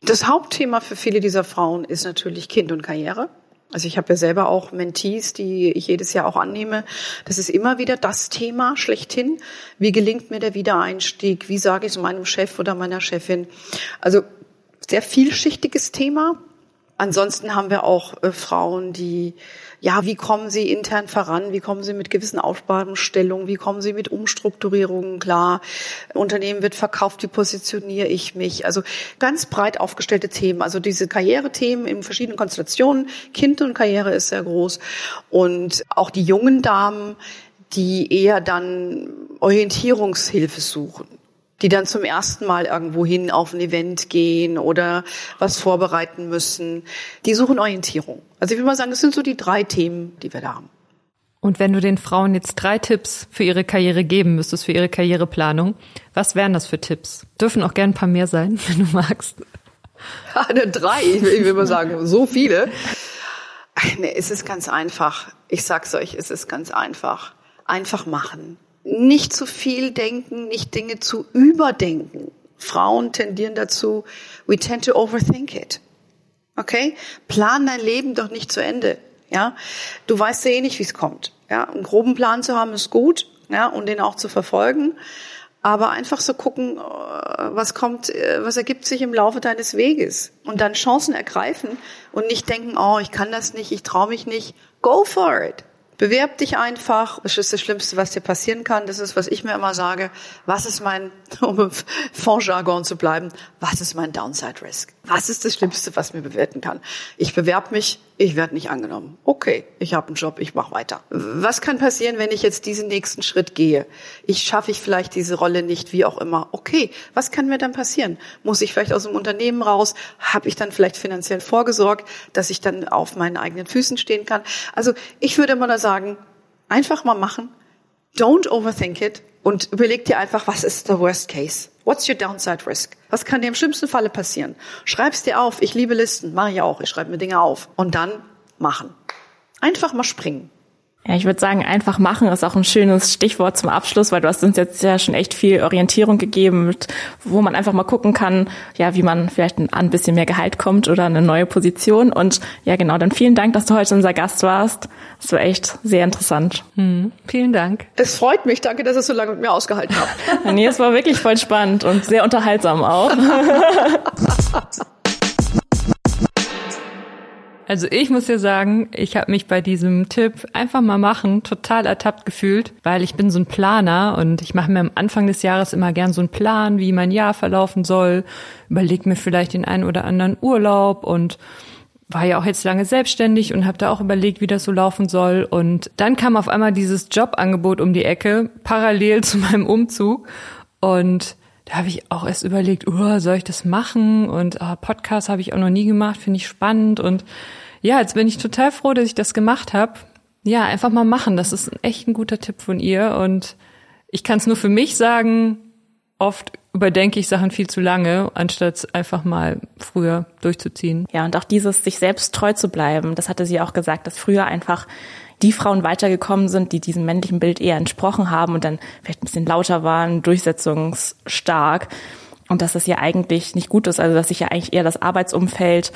Das Hauptthema für viele dieser Frauen ist natürlich Kind und Karriere. Also ich habe ja selber auch Mentees, die ich jedes Jahr auch annehme. Das ist immer wieder das Thema schlechthin. Wie gelingt mir der Wiedereinstieg? Wie sage ich es meinem Chef oder meiner Chefin? Also sehr vielschichtiges Thema. Ansonsten haben wir auch äh, Frauen, die, ja, wie kommen sie intern voran? Wie kommen sie mit gewissen Aufgabenstellungen? Wie kommen sie mit Umstrukturierungen klar? Unternehmen wird verkauft, wie positioniere ich mich? Also ganz breit aufgestellte Themen. Also diese Karrierethemen in verschiedenen Konstellationen. Kind und Karriere ist sehr groß. Und auch die jungen Damen, die eher dann Orientierungshilfe suchen die dann zum ersten Mal irgendwo hin auf ein Event gehen oder was vorbereiten müssen. Die suchen Orientierung. Also ich will mal sagen, das sind so die drei Themen, die wir da haben. Und wenn du den Frauen jetzt drei Tipps für ihre Karriere geben müsstest, für ihre Karriereplanung, was wären das für Tipps? Dürfen auch gern ein paar mehr sein, [LAUGHS] wenn du magst. Eine drei, ich will, ich will mal sagen, so viele. Nee, es ist ganz einfach. Ich sag's euch, es ist ganz einfach. Einfach machen nicht zu viel denken, nicht Dinge zu überdenken. Frauen tendieren dazu, we tend to overthink it. Okay? Plan dein Leben doch nicht zu Ende. Ja? Du weißt ja eh nicht, wie es kommt. Ja? Einen groben Plan zu haben ist gut, ja, und den auch zu verfolgen. Aber einfach so gucken, äh, was kommt, äh, was ergibt sich im Laufe deines Weges. Und dann Chancen ergreifen und nicht denken, oh, ich kann das nicht, ich traue mich nicht. Go for it. Bewerb dich einfach. Das ist das Schlimmste, was dir passieren kann. Das ist, was ich mir immer sage. Was ist mein, [LAUGHS] um im Fondsjargon zu bleiben, was ist mein Downside Risk? Was ist das Schlimmste, was mir bewerten kann? Ich bewerbe mich, ich werde nicht angenommen. Okay, ich habe einen Job, ich mache weiter. Was kann passieren, wenn ich jetzt diesen nächsten Schritt gehe? Ich schaffe ich vielleicht diese Rolle nicht, wie auch immer. Okay, was kann mir dann passieren? Muss ich vielleicht aus dem Unternehmen raus? Habe ich dann vielleicht finanziell vorgesorgt, dass ich dann auf meinen eigenen Füßen stehen kann? Also ich würde immer nur sagen, einfach mal machen. Don't overthink it und überleg dir einfach, was ist der Worst Case? What's your downside risk? Was kann dir im schlimmsten Falle passieren? Schreib's dir auf. Ich liebe Listen, mache ich auch. Ich schreibe mir Dinge auf und dann machen. Einfach mal springen. Ja, ich würde sagen, einfach machen ist auch ein schönes Stichwort zum Abschluss, weil du hast uns jetzt ja schon echt viel Orientierung gegeben, wo man einfach mal gucken kann, ja, wie man vielleicht ein bisschen mehr Gehalt kommt oder eine neue Position. Und ja, genau, dann vielen Dank, dass du heute unser Gast warst. Das war echt sehr interessant. Hm, vielen Dank. Es freut mich. Danke, dass ihr so lange mit mir ausgehalten habt. [LAUGHS] nee, es war wirklich voll spannend und sehr unterhaltsam auch. [LAUGHS] Also ich muss ja sagen, ich habe mich bei diesem Tipp einfach mal machen total ertappt gefühlt, weil ich bin so ein Planer und ich mache mir am Anfang des Jahres immer gern so einen Plan, wie mein Jahr verlaufen soll, überleg mir vielleicht den einen oder anderen Urlaub und war ja auch jetzt lange selbstständig und habe da auch überlegt, wie das so laufen soll. Und dann kam auf einmal dieses Jobangebot um die Ecke, parallel [LAUGHS] zu meinem Umzug. Und da habe ich auch erst überlegt, oh, soll ich das machen? Und oh, Podcast habe ich auch noch nie gemacht, finde ich spannend. Und ja, jetzt bin ich total froh, dass ich das gemacht habe. Ja, einfach mal machen. Das ist echt ein guter Tipp von ihr. Und ich kann es nur für mich sagen, oft überdenke ich Sachen viel zu lange, anstatt einfach mal früher durchzuziehen. Ja, und auch dieses, sich selbst treu zu bleiben, das hatte sie auch gesagt, dass früher einfach die Frauen weitergekommen sind, die diesem männlichen Bild eher entsprochen haben und dann vielleicht ein bisschen lauter waren, durchsetzungsstark. Und dass das ja eigentlich nicht gut ist, also dass sich ja eigentlich eher das Arbeitsumfeld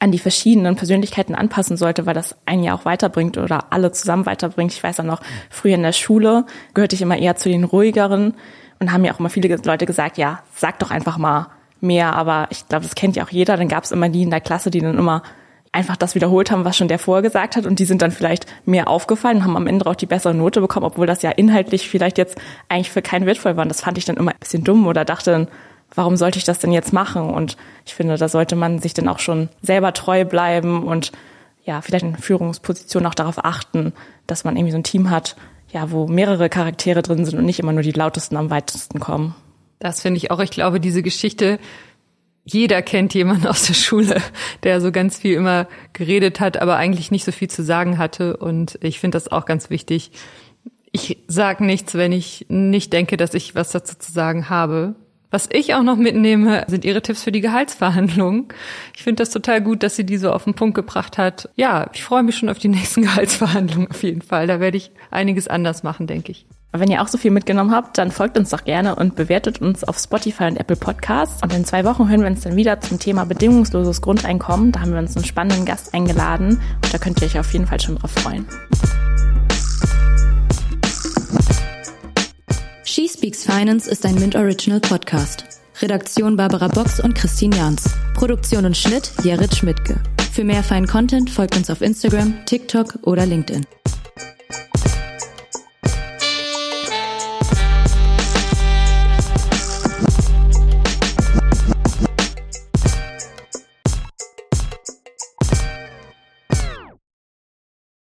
an die verschiedenen Persönlichkeiten anpassen sollte, weil das einen ja auch weiterbringt oder alle zusammen weiterbringt. Ich weiß auch noch, früher in der Schule gehörte ich immer eher zu den ruhigeren und haben ja auch immer viele Leute gesagt, ja, sag doch einfach mal mehr, aber ich glaube, das kennt ja auch jeder. Dann gab es immer die in der Klasse, die dann immer einfach das wiederholt haben, was schon der vorher gesagt hat und die sind dann vielleicht mehr aufgefallen und haben am Ende auch die bessere Note bekommen, obwohl das ja inhaltlich vielleicht jetzt eigentlich für keinen wertvoll war. Und das fand ich dann immer ein bisschen dumm oder dachte warum sollte ich das denn jetzt machen? Und ich finde, da sollte man sich dann auch schon selber treu bleiben und ja, vielleicht in Führungspositionen auch darauf achten, dass man irgendwie so ein Team hat, ja, wo mehrere Charaktere drin sind und nicht immer nur die lautesten am weitesten kommen. Das finde ich auch. Ich glaube, diese Geschichte jeder kennt jemanden aus der Schule, der so ganz viel immer geredet hat, aber eigentlich nicht so viel zu sagen hatte. Und ich finde das auch ganz wichtig. Ich sag nichts, wenn ich nicht denke, dass ich was dazu zu sagen habe. Was ich auch noch mitnehme, sind ihre Tipps für die Gehaltsverhandlungen. Ich finde das total gut, dass sie die so auf den Punkt gebracht hat. Ja, ich freue mich schon auf die nächsten [LAUGHS] Gehaltsverhandlungen auf jeden Fall. Da werde ich einiges anders machen, denke ich. Wenn ihr auch so viel mitgenommen habt, dann folgt uns doch gerne und bewertet uns auf Spotify und Apple Podcasts. Und in zwei Wochen hören wir uns dann wieder zum Thema bedingungsloses Grundeinkommen. Da haben wir uns einen spannenden Gast eingeladen und da könnt ihr euch auf jeden Fall schon drauf freuen. She Speaks Finance ist ein Mint Original Podcast. Redaktion Barbara Box und Christine Jans. Produktion und Schnitt Jared Schmidtke. Für mehr feinen Content folgt uns auf Instagram, TikTok oder LinkedIn.